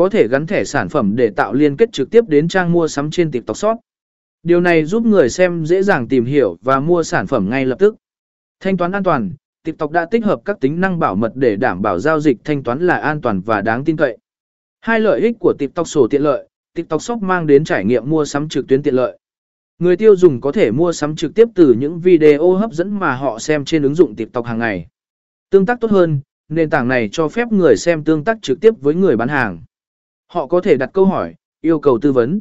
có thể gắn thẻ sản phẩm để tạo liên kết trực tiếp đến trang mua sắm trên TikTok Shop. Điều này giúp người xem dễ dàng tìm hiểu và mua sản phẩm ngay lập tức. Thanh toán an toàn, TikTok đã tích hợp các tính năng bảo mật để đảm bảo giao dịch thanh toán là an toàn và đáng tin cậy. Hai lợi ích của TikTok sổ tiện lợi, TikTok Shop mang đến trải nghiệm mua sắm trực tuyến tiện lợi. Người tiêu dùng có thể mua sắm trực tiếp từ những video hấp dẫn mà họ xem trên ứng dụng TikTok hàng ngày. Tương tác tốt hơn, nền tảng này cho phép người xem tương tác trực tiếp với người bán hàng. Họ có thể đặt câu hỏi, yêu cầu tư vấn.